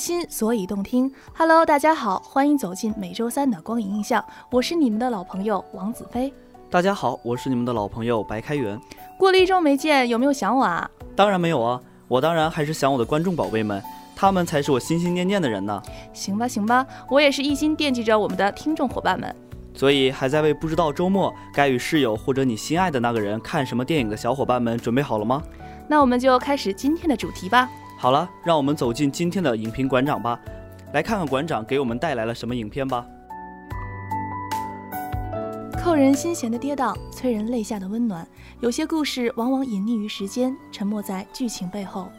心，所以动听。Hello，大家好，欢迎走进每周三的光影印象，我是你们的老朋友王子飞。大家好，我是你们的老朋友白开元。过了一周没见，有没有想我啊？当然没有啊，我当然还是想我的观众宝贝们，他们才是我心心念念的人呢。行吧，行吧，我也是一心惦记着我们的听众伙伴们。所以，还在为不知道周末该与室友或者你心爱的那个人看什么电影的小伙伴们准备好了吗？那我们就开始今天的主题吧。好了，让我们走进今天的影评馆长吧，来看看馆长给我们带来了什么影片吧。扣人心弦的跌宕，催人泪下的温暖，有些故事往往隐匿于时间，沉默在剧情背后。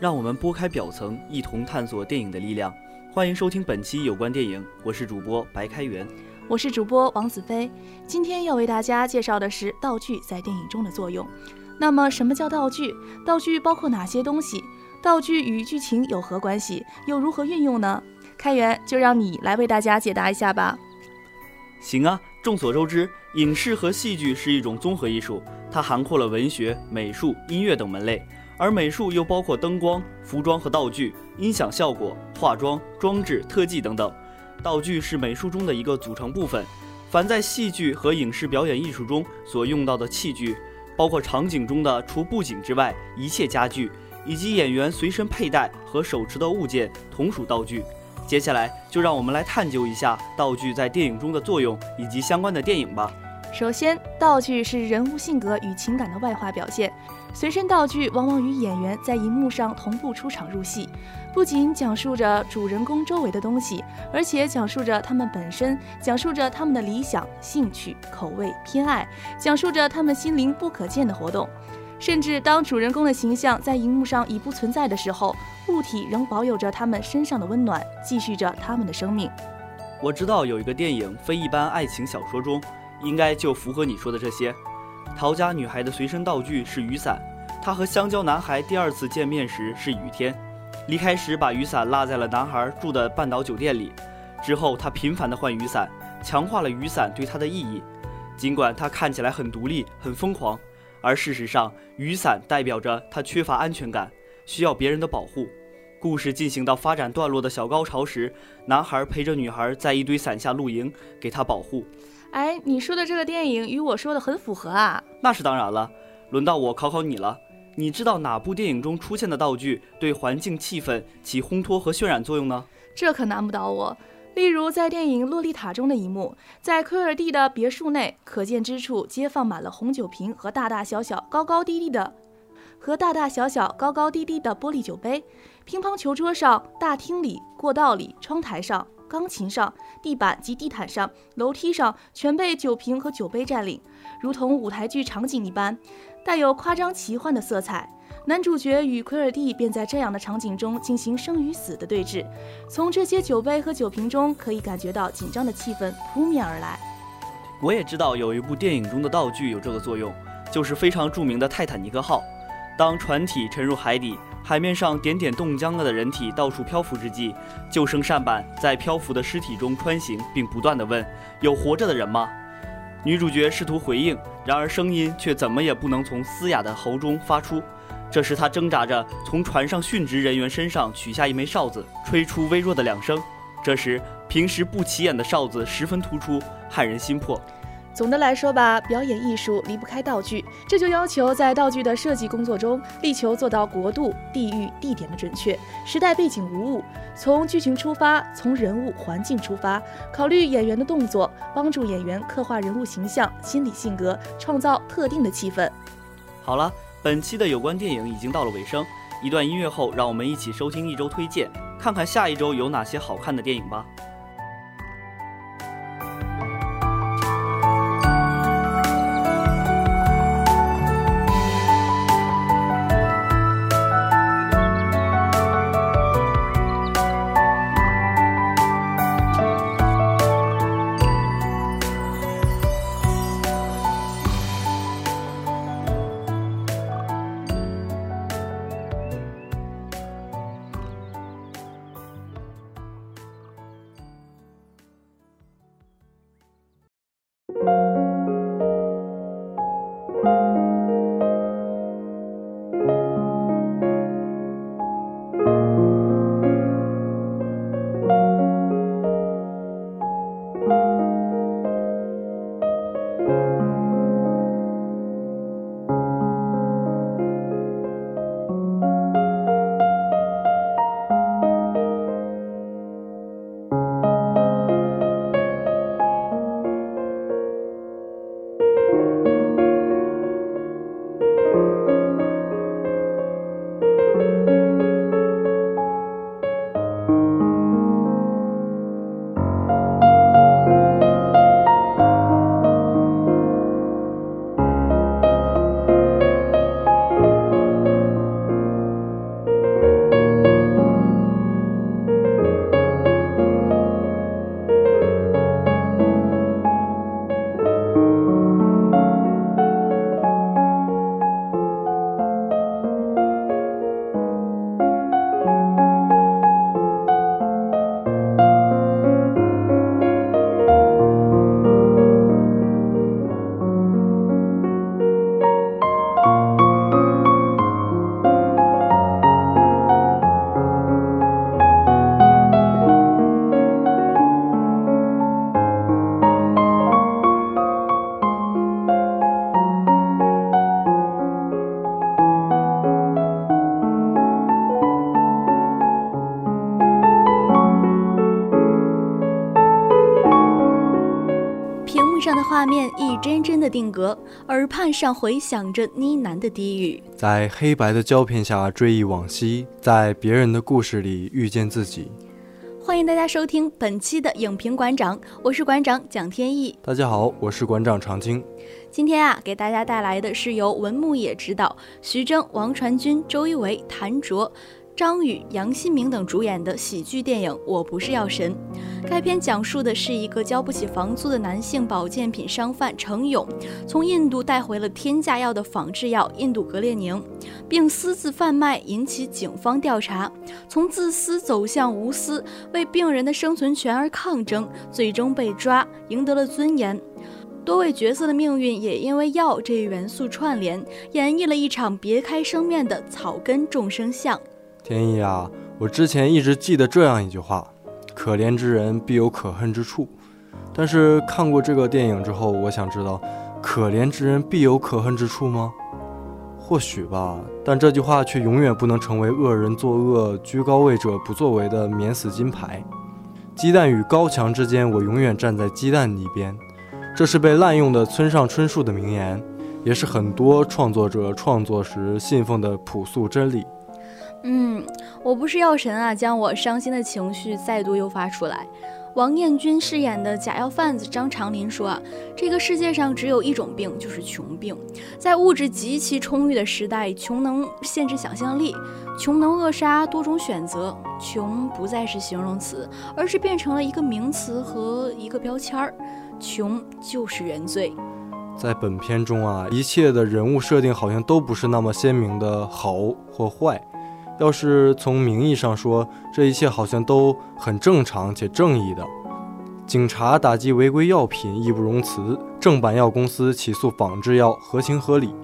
让我们拨开表层，一同探索电影的力量。欢迎收听本期有关电影，我是主播白开元，我是主播王子飞。今天要为大家介绍的是道具在电影中的作用。那么，什么叫道具？道具包括哪些东西？道具与剧情有何关系？又如何运用呢？开源就让你来为大家解答一下吧。行啊，众所周知，影视和戏剧是一种综合艺术，它涵括了文学、美术、音乐等门类，而美术又包括灯光、服装和道具、音响效果、化妆、装置、特技等等。道具是美术中的一个组成部分。凡在戏剧和影视表演艺术中所用到的器具，包括场景中的除布景之外一切家具。以及演员随身佩戴和手持的物件同属道具。接下来就让我们来探究一下道具在电影中的作用以及相关的电影吧。首先，道具是人物性格与情感的外化表现。随身道具往往与演员在荧幕上同步出场入戏，不仅讲述着主人公周围的东西，而且讲述着他们本身，讲述着他们的理想、兴趣、口味、偏爱，讲述着他们心灵不可见的活动。甚至当主人公的形象在荧幕上已不存在的时候，物体仍保有着他们身上的温暖，继续着他们的生命。我知道有一个电影《非一般爱情小说》中，应该就符合你说的这些。陶家女孩的随身道具是雨伞，她和香蕉男孩第二次见面时是雨天，离开时把雨伞落在了男孩住的半岛酒店里。之后她频繁地换雨伞，强化了雨伞对她的意义。尽管她看起来很独立、很疯狂。而事实上，雨伞代表着他缺乏安全感，需要别人的保护。故事进行到发展段落的小高潮时，男孩陪着女孩在一堆伞下露营，给她保护。哎，你说的这个电影与我说的很符合啊！那是当然了。轮到我考考你了，你知道哪部电影中出现的道具对环境气氛起烘托和渲染作用呢？这可难不倒我。例如，在电影《洛丽塔》中的一幕，在科尔蒂的别墅内，可见之处皆放满了红酒瓶和大大小小、高高低低的和大大小小、高高低低的玻璃酒杯。乒乓球桌上、大厅里、过道里、窗台上、钢琴上、地板及地毯上、楼梯上，全被酒瓶和酒杯占领，如同舞台剧场景一般，带有夸张奇幻的色彩。男主角与奎尔蒂便在这样的场景中进行生与死的对峙，从这些酒杯和酒瓶中可以感觉到紧张的气氛扑面而来。我也知道有一部电影中的道具有这个作用，就是非常著名的泰坦尼克号。当船体沉入海底，海面上点点冻僵了的人体到处漂浮之际，救生扇板在漂浮的尸体中穿行，并不断地问：“有活着的人吗？”女主角试图回应，然而声音却怎么也不能从嘶哑的喉中发出。这时，他挣扎着从船上殉职人员身上取下一枚哨子，吹出微弱的两声。这时，平时不起眼的哨子十分突出，撼人心魄。总的来说吧，表演艺术离不开道具，这就要求在道具的设计工作中，力求做到国度、地域、地点的准确，时代背景无误。从剧情出发，从人物环境出发，考虑演员的动作，帮助演员刻画人物形象、心理性格，创造特定的气氛。好了。本期的有关电影已经到了尾声，一段音乐后，让我们一起收听一周推荐，看看下一周有哪些好看的电影吧。画面一帧帧的定格，耳畔上回响着呢喃的低语。在黑白的胶片下追忆往昔，在别人的故事里遇见自己。欢迎大家收听本期的影评馆长，我是馆长蒋天意。大家好，我是馆长常青。今天啊，给大家带来的是由文牧野执导，徐峥、王传君、周一围、谭卓。张宇、杨新明等主演的喜剧电影《我不是药神》，该片讲述的是一个交不起房租的男性保健品商贩程勇，从印度带回了天价药的仿制药印度格列宁，并私自贩卖，引起警方调查。从自私走向无私，为病人的生存权而抗争，最终被抓，赢得了尊严。多位角色的命运也因为药这一元素串联，演绎了一场别开生面的草根众生相。天意啊，我之前一直记得这样一句话：可怜之人必有可恨之处。但是看过这个电影之后，我想知道，可怜之人必有可恨之处吗？或许吧，但这句话却永远不能成为恶人作恶、居高位者不作为的免死金牌。鸡蛋与高墙之间，我永远站在鸡蛋一边。这是被滥用的村上春树的名言，也是很多创作者创作时信奉的朴素真理。嗯，我不是药神啊，将我伤心的情绪再度诱发出来。王彦军饰演的假药贩子张长林说啊，这个世界上只有一种病，就是穷病。在物质极其充裕的时代，穷能限制想象力，穷能扼杀多种选择。穷不再是形容词，而是变成了一个名词和一个标签儿。穷就是原罪。在本片中啊，一切的人物设定好像都不是那么鲜明的好或坏。要是从名义上说，这一切好像都很正常且正义的。警察打击违规药品义不容辞，正版药公司起诉仿制药合情合理。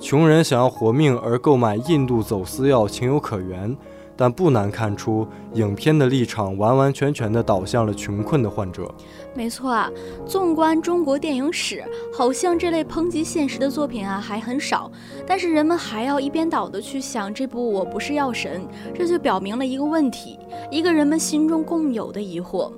穷人想要活命而购买印度走私药情有可原。但不难看出，影片的立场完完全全地倒向了穷困的患者。没错啊，纵观中国电影史，好像这类抨击现实的作品啊还很少。但是人们还要一边倒地去想这部《我不是药神》，这就表明了一个问题，一个人们心中共有的疑惑。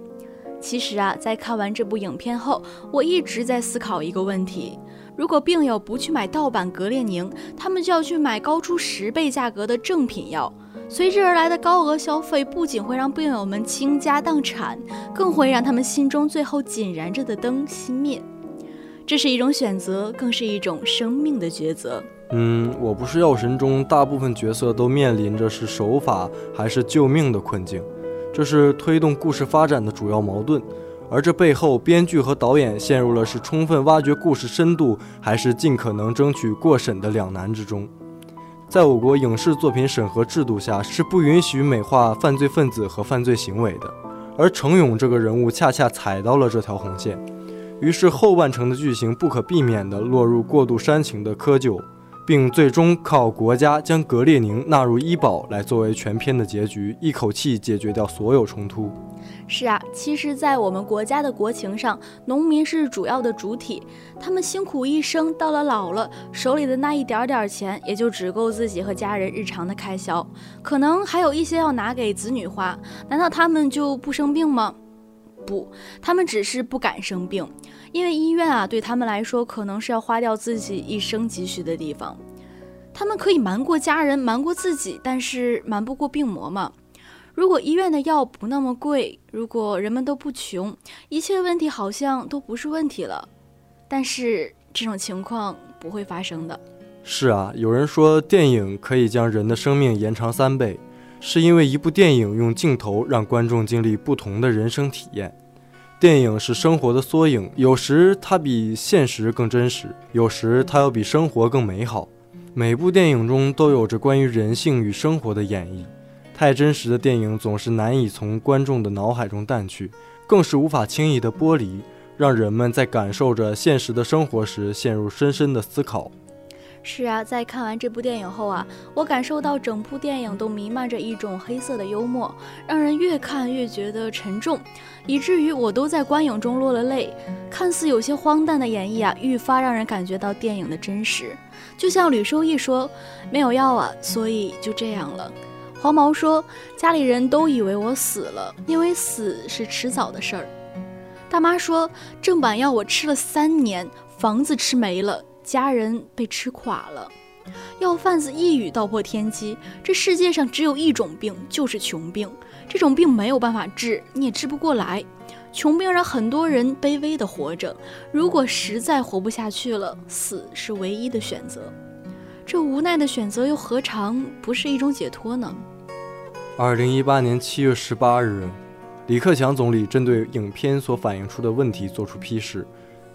其实啊，在看完这部影片后，我一直在思考一个问题：如果病友不去买盗版格列宁，他们就要去买高出十倍价格的正品药。随之而来的高额消费，不仅会让病友们倾家荡产，更会让他们心中最后紧燃着的灯熄灭。这是一种选择，更是一种生命的抉择。嗯，我不是药神中大部分角色都面临着是守法还是救命的困境，这是推动故事发展的主要矛盾。而这背后，编剧和导演陷入了是充分挖掘故事深度，还是尽可能争取过审的两难之中。在我国影视作品审核制度下，是不允许美化犯罪分子和犯罪行为的。而程勇这个人物恰恰踩到了这条红线，于是后半程的剧情不可避免地落入过度煽情的窠臼。并最终靠国家将格列宁纳入医保来作为全片的结局，一口气解决掉所有冲突。是啊，其实，在我们国家的国情上，农民是主要的主体，他们辛苦一生，到了老了，手里的那一点点钱也就只够自己和家人日常的开销，可能还有一些要拿给子女花。难道他们就不生病吗？不，他们只是不敢生病。因为医院啊，对他们来说可能是要花掉自己一生积蓄的地方。他们可以瞒过家人，瞒过自己，但是瞒不过病魔嘛。如果医院的药不那么贵，如果人们都不穷，一切问题好像都不是问题了。但是这种情况不会发生的。是啊，有人说电影可以将人的生命延长三倍，是因为一部电影用镜头让观众经历不同的人生体验。电影是生活的缩影，有时它比现实更真实，有时它要比生活更美好。每部电影中都有着关于人性与生活的演绎。太真实的电影总是难以从观众的脑海中淡去，更是无法轻易的剥离，让人们在感受着现实的生活时陷入深深的思考。是啊，在看完这部电影后啊，我感受到整部电影都弥漫着一种黑色的幽默，让人越看越觉得沉重，以至于我都在观影中落了泪。看似有些荒诞的演绎啊，愈发让人感觉到电影的真实。就像吕受益说：“没有药啊，所以就这样了。”黄毛说：“家里人都以为我死了，因为死是迟早的事儿。”大妈说，正版药我吃了三年，房子吃没了，家人被吃垮了。药贩子一语道破天机：这世界上只有一种病，就是穷病。这种病没有办法治，你也治不过来。穷病让很多人卑微的活着，如果实在活不下去了，死是唯一的选择。这无奈的选择又何尝不是一种解脱呢？二零一八年七月十八日，李克强总理针对影片所反映出的问题作出批示。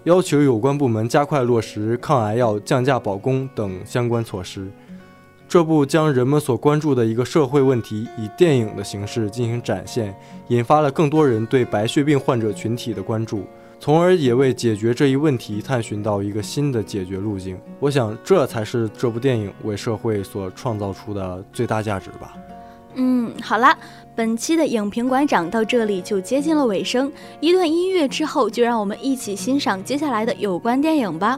要求有关部门加快落实抗癌药降价保供等相关措施。这部将人们所关注的一个社会问题以电影的形式进行展现，引发了更多人对白血病患者群体的关注，从而也为解决这一问题探寻到一个新的解决路径。我想，这才是这部电影为社会所创造出的最大价值吧。嗯，好了，本期的影评馆长到这里就接近了尾声。一段音乐之后，就让我们一起欣赏接下来的有关电影吧。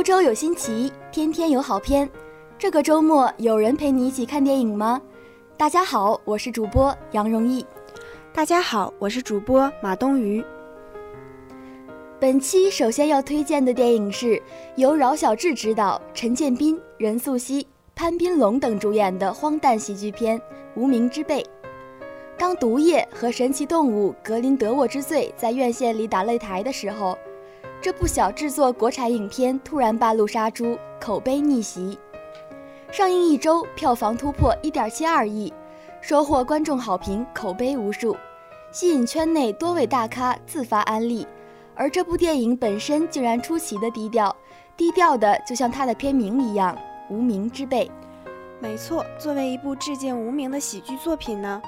周周有新奇，天天有好片。这个周末有人陪你一起看电影吗？大家好，我是主播杨荣毅。大家好，我是主播马冬雨。本期首先要推荐的电影是由饶晓志执导、陈建斌、任素汐、潘斌龙等主演的荒诞喜剧片《无名之辈》。当毒液和神奇动物格林德沃之罪在院线里打擂台的时候。这部小制作国产影片突然半路杀猪，口碑逆袭。上映一周，票房突破一点七二亿，收获观众好评，口碑无数，吸引圈内多位大咖自发安利。而这部电影本身竟然出奇的低调，低调的就像它的片名一样，《无名之辈》。没错，作为一部致敬无名的喜剧作品呢。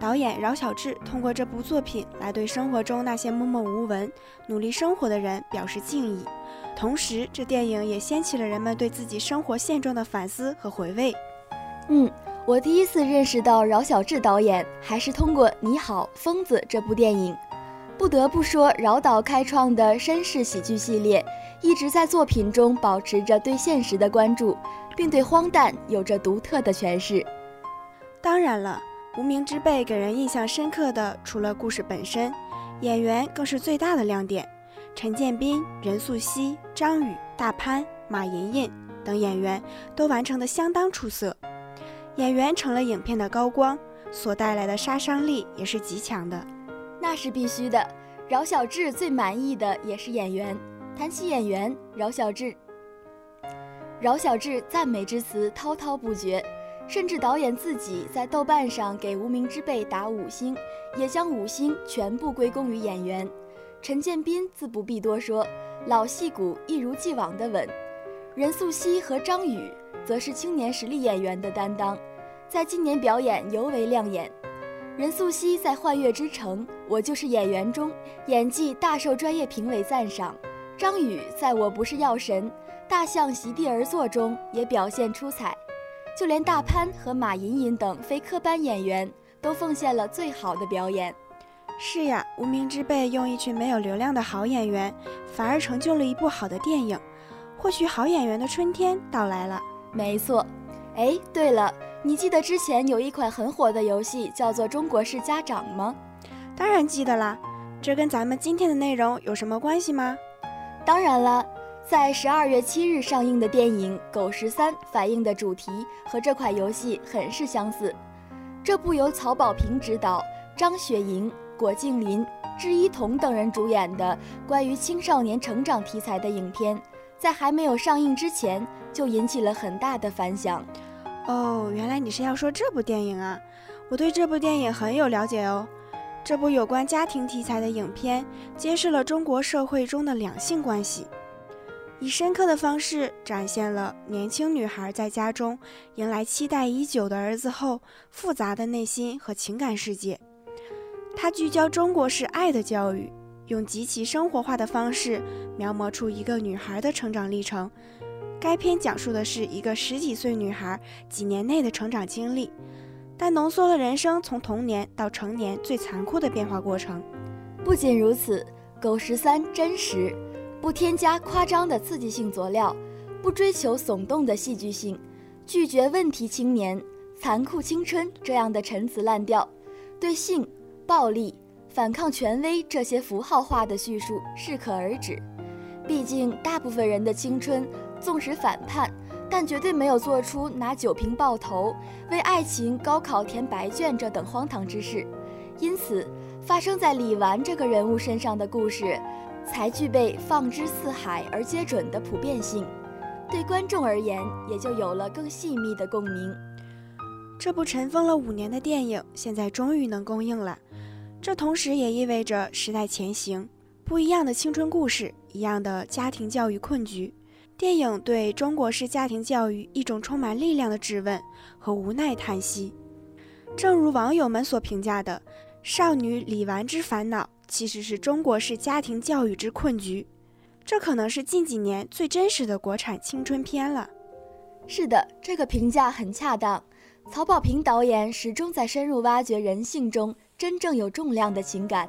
导演饶晓志通过这部作品来对生活中那些默默无闻、努力生活的人表示敬意，同时这电影也掀起了人们对自己生活现状的反思和回味。嗯，我第一次认识到饶晓志导演还是通过《你好，疯子》这部电影。不得不说，饶导开创的绅士喜剧系列一直在作品中保持着对现实的关注，并对荒诞有着独特的诠释。当然了。无名之辈给人印象深刻的，除了故事本身，演员更是最大的亮点。陈建斌、任素汐、张宇、大潘、马莹莹等演员都完成的相当出色，演员成了影片的高光，所带来的杀伤力也是极强的。那是必须的。饶晓志最满意的也是演员。谈起演员，饶晓志，饶晓志赞美之词滔滔不绝。甚至导演自己在豆瓣上给《无名之辈》打五星，也将五星全部归功于演员。陈建斌自不必多说，老戏骨一如既往的稳。任素汐和张宇则是青年实力演员的担当，在今年表演尤为亮眼。任素汐在《幻乐之城》《我就是演员》中演技大受专业评委赞赏，张宇在我不是药神、大象席地而坐中也表现出彩。就连大潘和马莹莹等非科班演员都奉献了最好的表演。是呀，无名之辈用一群没有流量的好演员，反而成就了一部好的电影。或许好演员的春天到来了。没错。哎，对了，你记得之前有一款很火的游戏叫做《中国式家长》吗？当然记得啦。这跟咱们今天的内容有什么关系吗？当然了，在十二月七日上映的电影《狗十三》反映的主题和这款游戏很是相似。这部由曹保平执导、张雪迎。郭敬林、智一彤等人主演的关于青少年成长题材的影片，在还没有上映之前就引起了很大的反响。哦，原来你是要说这部电影啊！我对这部电影很有了解哦。这部有关家庭题材的影片，揭示了中国社会中的两性关系，以深刻的方式展现了年轻女孩在家中迎来期待已久的儿子后复杂的内心和情感世界。它聚焦中国式爱的教育，用极其生活化的方式描摹出一个女孩的成长历程。该片讲述的是一个十几岁女孩几年内的成长经历，但浓缩了人生从童年到成年最残酷的变化过程。不仅如此，《狗十三》真实，不添加夸张的刺激性佐料，不追求耸动的戏剧性，拒绝问题青年、残酷青春这样的陈词滥调，对性。暴力、反抗权威这些符号化的叙述适可而止。毕竟，大部分人的青春纵使反叛，但绝对没有做出拿酒瓶爆头、为爱情高考填白卷这等荒唐之事。因此，发生在李纨这个人物身上的故事，才具备放之四海而皆准的普遍性，对观众而言也就有了更细密的共鸣。这部尘封了五年的电影，现在终于能公映了。这同时也意味着时代前行，不一样的青春故事，一样的家庭教育困局。电影对中国式家庭教育一种充满力量的质问和无奈叹息。正如网友们所评价的，少女李纨之烦恼其实是中国式家庭教育之困局。这可能是近几年最真实的国产青春片了。是的，这个评价很恰当。曹保平导演始终在深入挖掘人性中。真正有重量的情感，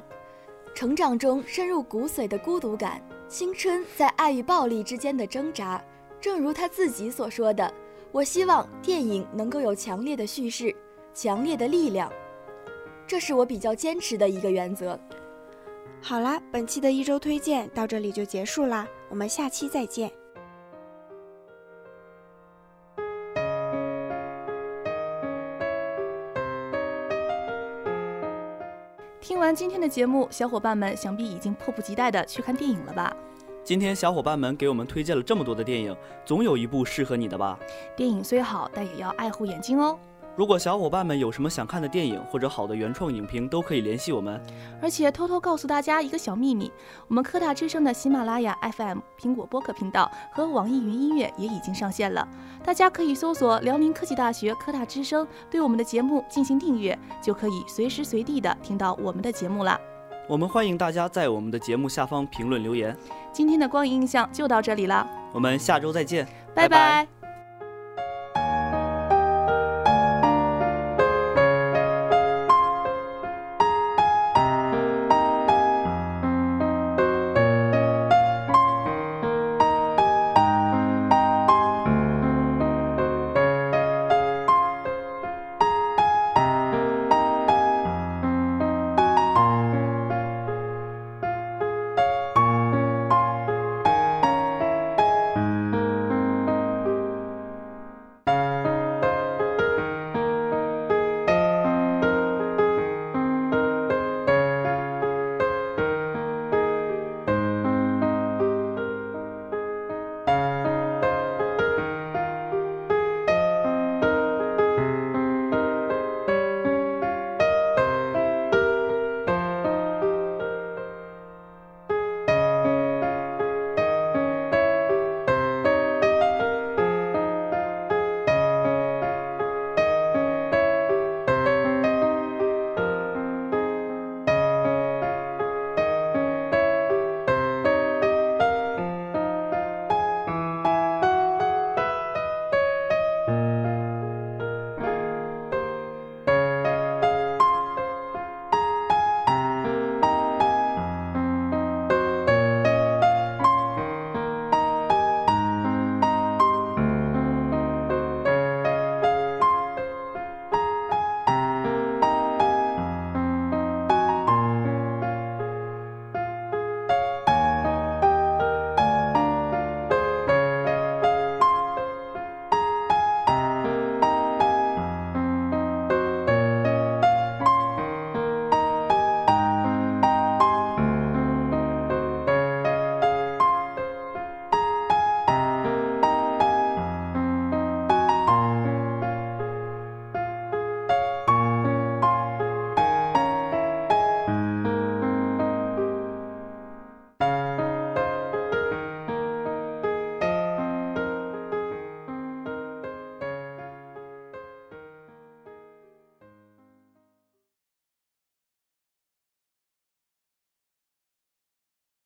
成长中深入骨髓的孤独感，青春在爱与暴力之间的挣扎。正如他自己所说的：“我希望电影能够有强烈的叙事，强烈的力量，这是我比较坚持的一个原则。”好啦，本期的一周推荐到这里就结束啦，我们下期再见。听完今天的节目，小伙伴们想必已经迫不及待的去看电影了吧？今天小伙伴们给我们推荐了这么多的电影，总有一部适合你的吧？电影虽好，但也要爱护眼睛哦。如果小伙伴们有什么想看的电影或者好的原创影评，都可以联系我们。而且偷偷告诉大家一个小秘密，我们科大之声的喜马拉雅 FM、苹果播客频道和网易云音乐也已经上线了。大家可以搜索辽宁科技大学科大之声，对我们的节目进行订阅，就可以随时随地的听到我们的节目了。我们欢迎大家在我们的节目下方评论留言。今天的光影印象就到这里了，我们下周再见，拜拜。